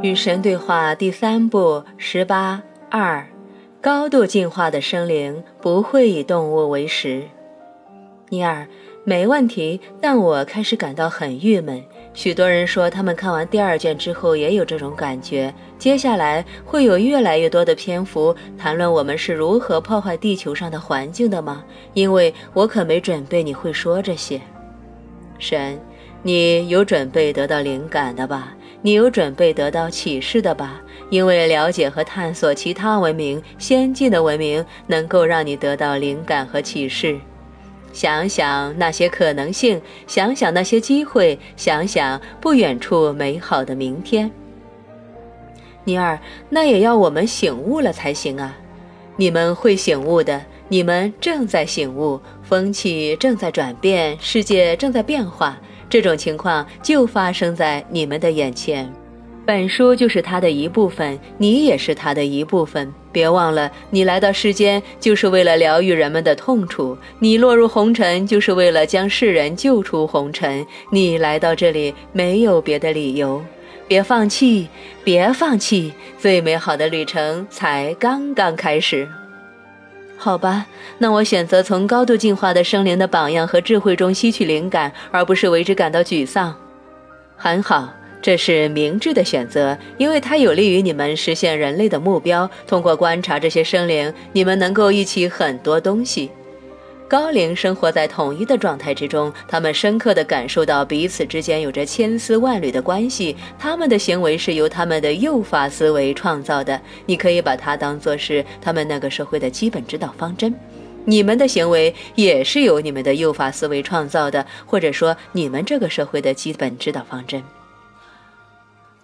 与神对话第三部十八二，高度进化的生灵不会以动物为食。尼尔，没问题，但我开始感到很郁闷。许多人说他们看完第二卷之后也有这种感觉。接下来会有越来越多的篇幅谈论我们是如何破坏地球上的环境的吗？因为我可没准备你会说这些。神，你有准备得到灵感的吧？你有准备得到启示的吧？因为了解和探索其他文明、先进的文明，能够让你得到灵感和启示。想想那些可能性，想想那些机会，想想不远处美好的明天。尼尔，那也要我们醒悟了才行啊！你们会醒悟的，你们正在醒悟，风气正在转变，世界正在变化。这种情况就发生在你们的眼前，本书就是它的一部分，你也是它的一部分。别忘了，你来到世间就是为了疗愈人们的痛楚，你落入红尘就是为了将世人救出红尘。你来到这里没有别的理由，别放弃，别放弃，最美好的旅程才刚刚开始。好吧，那我选择从高度进化的生灵的榜样和智慧中吸取灵感，而不是为之感到沮丧。很好，这是明智的选择，因为它有利于你们实现人类的目标。通过观察这些生灵，你们能够忆起很多东西。高龄生活在统一的状态之中，他们深刻地感受到彼此之间有着千丝万缕的关系。他们的行为是由他们的诱发思维创造的，你可以把它当作是他们那个社会的基本指导方针。你们的行为也是由你们的诱发思维创造的，或者说你们这个社会的基本指导方针。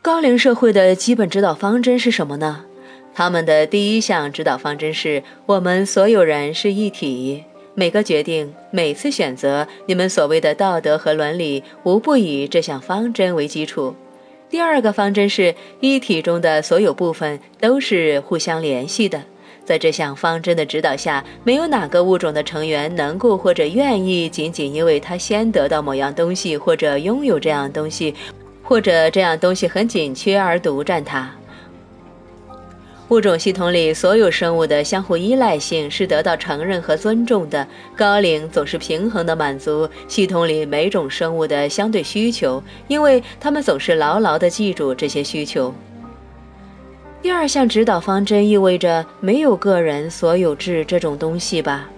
高龄社会的基本指导方针是什么呢？他们的第一项指导方针是我们所有人是一体。每个决定，每次选择，你们所谓的道德和伦理，无不以这项方针为基础。第二个方针是一体中的所有部分都是互相联系的。在这项方针的指导下，没有哪个物种的成员能够或者愿意仅仅因为他先得到某样东西，或者拥有这样东西，或者这样东西很紧缺而独占它。物种系统里所有生物的相互依赖性是得到承认和尊重的。高龄总是平衡地满足系统里每种生物的相对需求，因为它们总是牢牢地记住这些需求。第二项指导方针意味着没有个人所有制这种东西吧？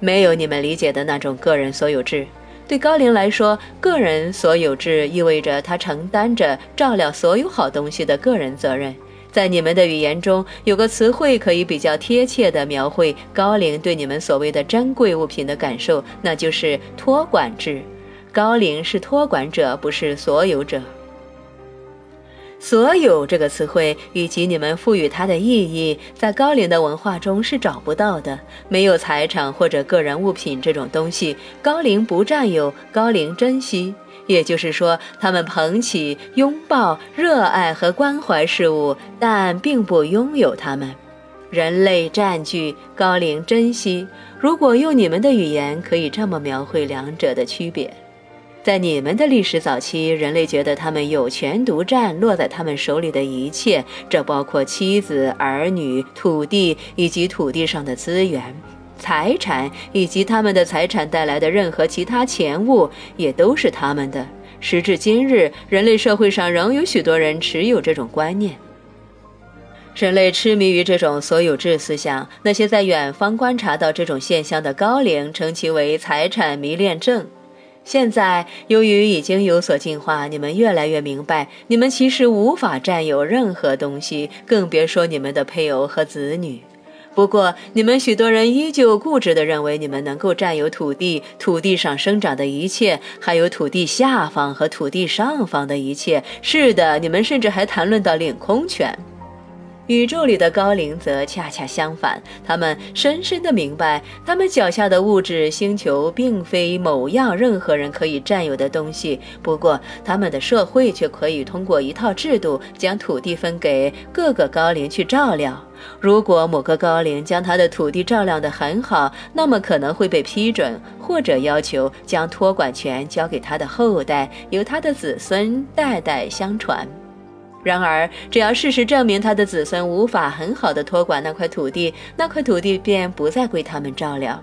没有你们理解的那种个人所有制。对高龄来说，个人所有制意味着他承担着照料所有好东西的个人责任。在你们的语言中，有个词汇可以比较贴切地描绘高龄对你们所谓的珍贵物品的感受，那就是托管制。高龄是托管者，不是所有者。所有这个词汇以及你们赋予它的意义，在高龄的文化中是找不到的。没有财产或者个人物品这种东西，高龄不占有，高龄珍惜。也就是说，他们捧起、拥抱、热爱和关怀事物，但并不拥有它们。人类占据，高龄珍惜。如果用你们的语言，可以这么描绘两者的区别。在你们的历史早期，人类觉得他们有权独占落在他们手里的一切，这包括妻子、儿女、土地以及土地上的资源、财产以及他们的财产带来的任何其他钱物，也都是他们的。时至今日，人类社会上仍有许多人持有这种观念。人类痴迷于这种所有制思想。那些在远方观察到这种现象的高龄，称其为财产迷恋症。现在，由于已经有所进化，你们越来越明白，你们其实无法占有任何东西，更别说你们的配偶和子女。不过，你们许多人依旧固执地认为，你们能够占有土地、土地上生长的一切，还有土地下方和土地上方的一切。是的，你们甚至还谈论到领空权。宇宙里的高龄则恰恰相反，他们深深地明白，他们脚下的物质星球并非某样任何人可以占有的东西。不过，他们的社会却可以通过一套制度，将土地分给各个高龄去照料。如果某个高龄将他的土地照料得很好，那么可能会被批准，或者要求将托管权交给他的后代，由他的子孙代代相传。然而，只要事实证明他的子孙无法很好的托管那块土地，那块土地便不再归他们照料。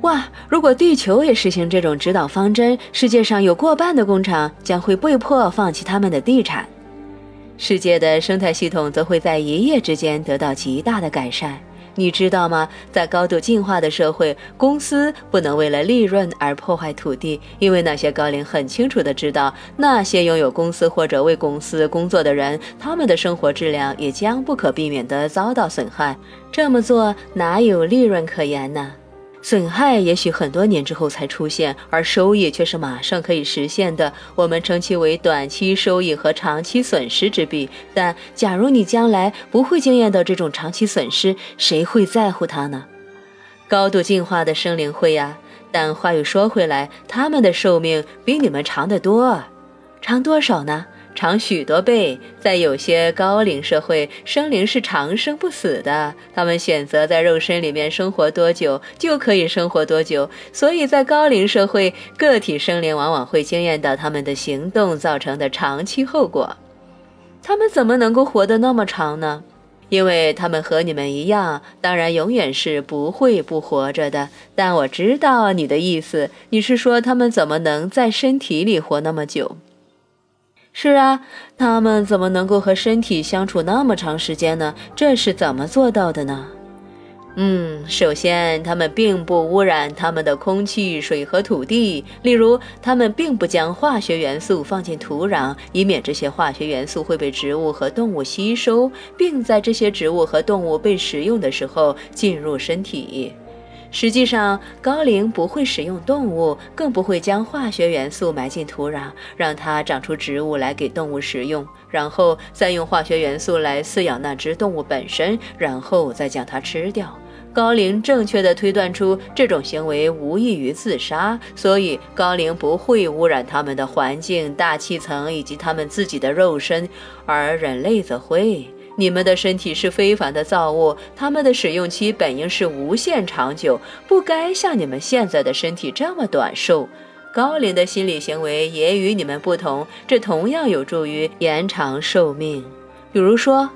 哇！如果地球也实行这种指导方针，世界上有过半的工厂将会被迫放弃他们的地产，世界的生态系统则会在一夜之间得到极大的改善。你知道吗？在高度进化的社会，公司不能为了利润而破坏土地，因为那些高龄很清楚的知道，那些拥有公司或者为公司工作的人，他们的生活质量也将不可避免的遭到损害。这么做哪有利润可言呢？损害也许很多年之后才出现，而收益却是马上可以实现的。我们称其为短期收益和长期损失之比。但假如你将来不会经验到这种长期损失，谁会在乎它呢？高度进化的生灵会呀。但话又说回来，他们的寿命比你们长得多，长多少呢？长许多倍，在有些高龄社会，生灵是长生不死的。他们选择在肉身里面生活多久，就可以生活多久。所以在高龄社会，个体生灵往往会惊艳到他们的行动造成的长期后果。他们怎么能够活得那么长呢？因为他们和你们一样，当然永远是不会不活着的。但我知道你的意思，你是说他们怎么能在身体里活那么久？是啊，他们怎么能够和身体相处那么长时间呢？这是怎么做到的呢？嗯，首先，他们并不污染他们的空气、水和土地。例如，他们并不将化学元素放进土壤，以免这些化学元素会被植物和动物吸收，并在这些植物和动物被食用的时候进入身体。实际上，高龄不会使用动物，更不会将化学元素埋进土壤，让它长出植物来给动物食用，然后再用化学元素来饲养那只动物本身，然后再将它吃掉。高龄正确的推断出这种行为无异于自杀，所以高龄不会污染他们的环境、大气层以及他们自己的肉身，而人类则会。你们的身体是非凡的造物，它们的使用期本应是无限长久，不该像你们现在的身体这么短寿。高龄的心理行为也与你们不同，这同样有助于延长寿命。比如说，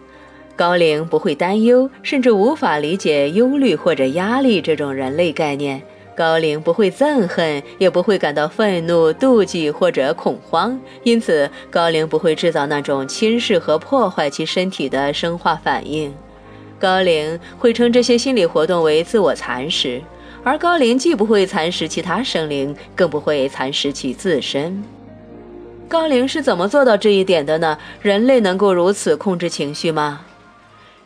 高龄不会担忧，甚至无法理解忧虑或者压力这种人类概念。高龄不会憎恨，也不会感到愤怒、妒忌或者恐慌，因此高龄不会制造那种侵蚀和破坏其身体的生化反应。高龄会称这些心理活动为自我蚕食，而高龄既不会蚕食其他生灵，更不会蚕食其自身。高龄是怎么做到这一点的呢？人类能够如此控制情绪吗？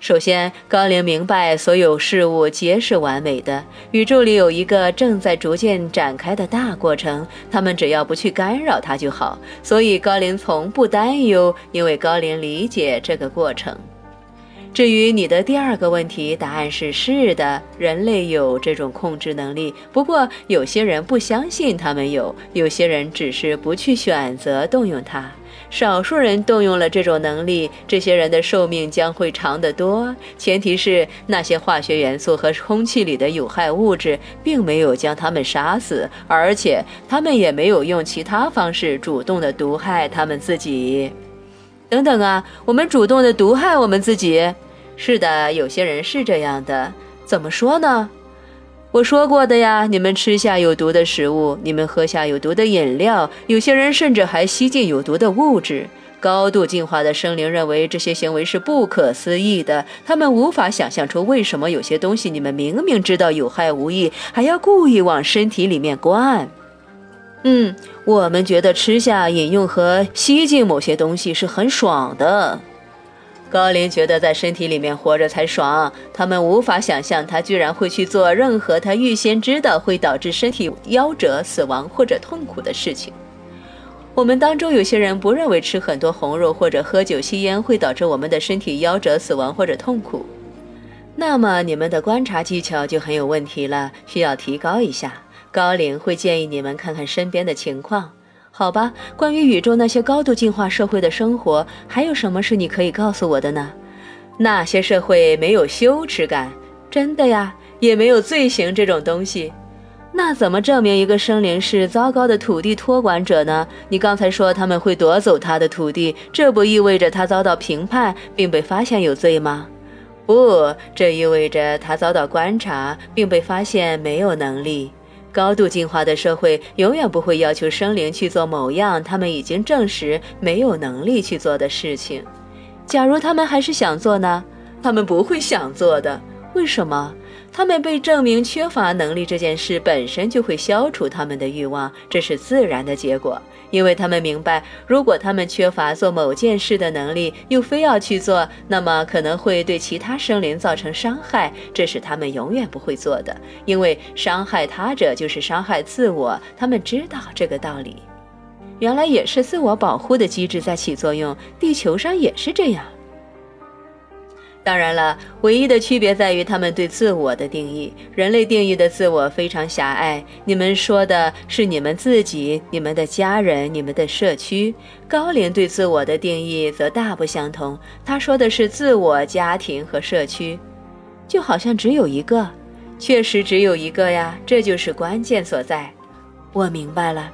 首先，高龄明白所有事物皆是完美的，宇宙里有一个正在逐渐展开的大过程，他们只要不去干扰它就好。所以高龄从不担忧，因为高龄理解这个过程。至于你的第二个问题，答案是是的，人类有这种控制能力。不过，有些人不相信他们有，有些人只是不去选择动用它。少数人动用了这种能力，这些人的寿命将会长得多。前提是那些化学元素和空气里的有害物质并没有将他们杀死，而且他们也没有用其他方式主动的毒害他们自己。等等啊，我们主动的毒害我们自己？是的，有些人是这样的。怎么说呢？我说过的呀，你们吃下有毒的食物，你们喝下有毒的饮料，有些人甚至还吸进有毒的物质。高度进化的生灵认为这些行为是不可思议的，他们无法想象出为什么有些东西你们明明知道有害无益，还要故意往身体里面灌。嗯，我们觉得吃下、饮用和吸进某些东西是很爽的。高林觉得在身体里面活着才爽，他们无法想象他居然会去做任何他预先知道会导致身体夭折、死亡或者痛苦的事情。我们当中有些人不认为吃很多红肉或者喝酒、吸烟会导致我们的身体夭折、死亡或者痛苦。那么你们的观察技巧就很有问题了，需要提高一下。高龄会建议你们看看身边的情况。好吧，关于宇宙那些高度进化社会的生活，还有什么是你可以告诉我的呢？那些社会没有羞耻感，真的呀，也没有罪行这种东西。那怎么证明一个生灵是糟糕的土地托管者呢？你刚才说他们会夺走他的土地，这不意味着他遭到评判并被发现有罪吗？不，这意味着他遭到观察并被发现没有能力。高度进化的社会永远不会要求生灵去做某样他们已经证实没有能力去做的事情。假如他们还是想做呢？他们不会想做的。为什么？他们被证明缺乏能力这件事本身就会消除他们的欲望，这是自然的结果。因为他们明白，如果他们缺乏做某件事的能力，又非要去做，那么可能会对其他生灵造成伤害，这是他们永远不会做的。因为伤害他者就是伤害自我，他们知道这个道理。原来也是自我保护的机制在起作用，地球上也是这样。当然了，唯一的区别在于他们对自我的定义。人类定义的自我非常狭隘。你们说的是你们自己、你们的家人、你们的社区。高龄对自我的定义则大不相同。他说的是自我、家庭和社区，就好像只有一个。确实只有一个呀，这就是关键所在。我明白了。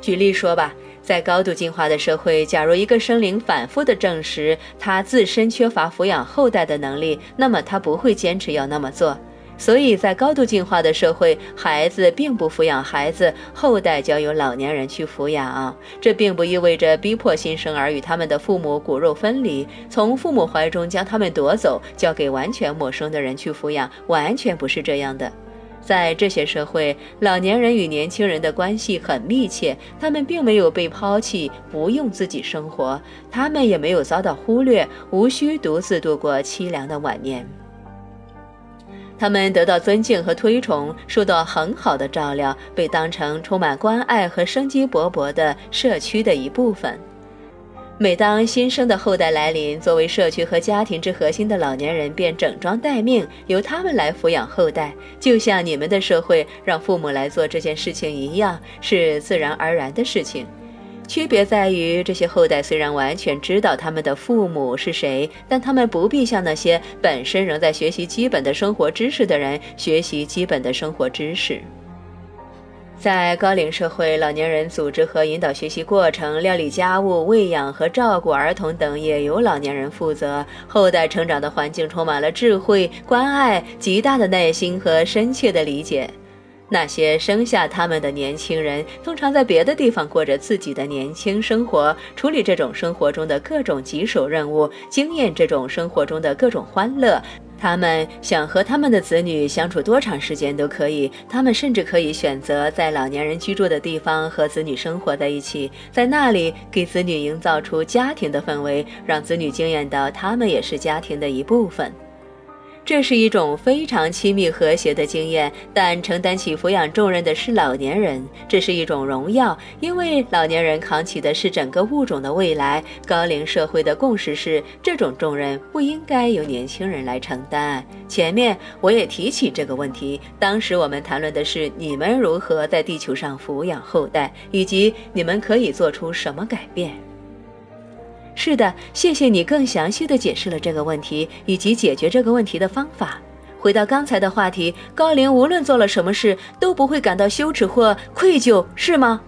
举例说吧。在高度进化的社会，假如一个生灵反复地证实他自身缺乏抚养后代的能力，那么他不会坚持要那么做。所以在高度进化的社会，孩子并不抚养孩子，后代交由老年人去抚养。这并不意味着逼迫新生儿与他们的父母骨肉分离，从父母怀中将他们夺走，交给完全陌生的人去抚养，完全不是这样的。在这些社会，老年人与年轻人的关系很密切，他们并没有被抛弃，不用自己生活，他们也没有遭到忽略，无需独自度过凄凉的晚年。他们得到尊敬和推崇，受到很好的照料，被当成充满关爱和生机勃勃的社区的一部分。每当新生的后代来临，作为社区和家庭之核心的老年人便整装待命，由他们来抚养后代，就像你们的社会让父母来做这件事情一样，是自然而然的事情。区别在于，这些后代虽然完全知道他们的父母是谁，但他们不必向那些本身仍在学习基本的生活知识的人学习基本的生活知识。在高龄社会，老年人组织和引导学习过程，料理家务、喂养和照顾儿童等也由老年人负责。后代成长的环境充满了智慧、关爱、极大的耐心和深切的理解。那些生下他们的年轻人，通常在别的地方过着自己的年轻生活，处理这种生活中的各种棘手任务，经验这种生活中的各种欢乐。他们想和他们的子女相处多长时间都可以，他们甚至可以选择在老年人居住的地方和子女生活在一起，在那里给子女营造出家庭的氛围，让子女惊艳到他们也是家庭的一部分。这是一种非常亲密和谐的经验，但承担起抚养重任的是老年人，这是一种荣耀，因为老年人扛起的是整个物种的未来。高龄社会的共识是，这种重任不应该由年轻人来承担。前面我也提起这个问题，当时我们谈论的是你们如何在地球上抚养后代，以及你们可以做出什么改变。是的，谢谢你更详细的解释了这个问题以及解决这个问题的方法。回到刚才的话题，高龄无论做了什么事都不会感到羞耻或愧疚，是吗？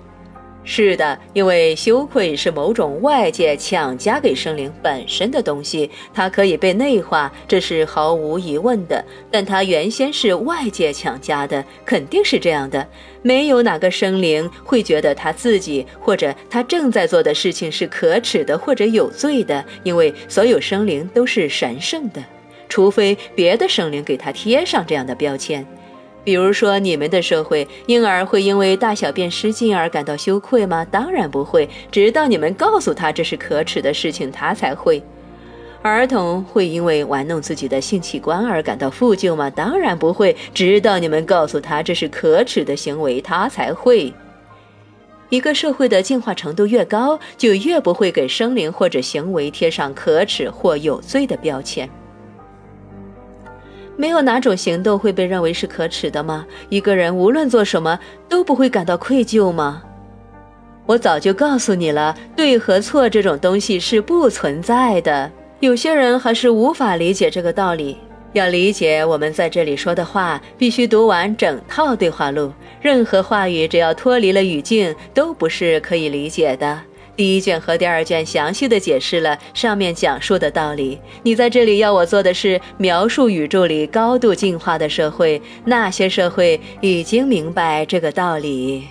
是的，因为羞愧是某种外界强加给生灵本身的东西，它可以被内化，这是毫无疑问的。但它原先是外界强加的，肯定是这样的。没有哪个生灵会觉得他自己或者他正在做的事情是可耻的或者有罪的，因为所有生灵都是神圣的，除非别的生灵给他贴上这样的标签。比如说，你们的社会婴儿会因为大小便失禁而感到羞愧吗？当然不会，直到你们告诉他这是可耻的事情，他才会。儿童会因为玩弄自己的性器官而感到负疚吗？当然不会，直到你们告诉他这是可耻的行为，他才会。一个社会的进化程度越高，就越不会给生灵或者行为贴上可耻或有罪的标签。没有哪种行动会被认为是可耻的吗？一个人无论做什么都不会感到愧疚吗？我早就告诉你了，对和错这种东西是不存在的。有些人还是无法理解这个道理。要理解我们在这里说的话，必须读完整套对话录。任何话语只要脱离了语境，都不是可以理解的。第一卷和第二卷详细的解释了上面讲述的道理。你在这里要我做的是描述宇宙里高度进化的社会，那些社会已经明白这个道理。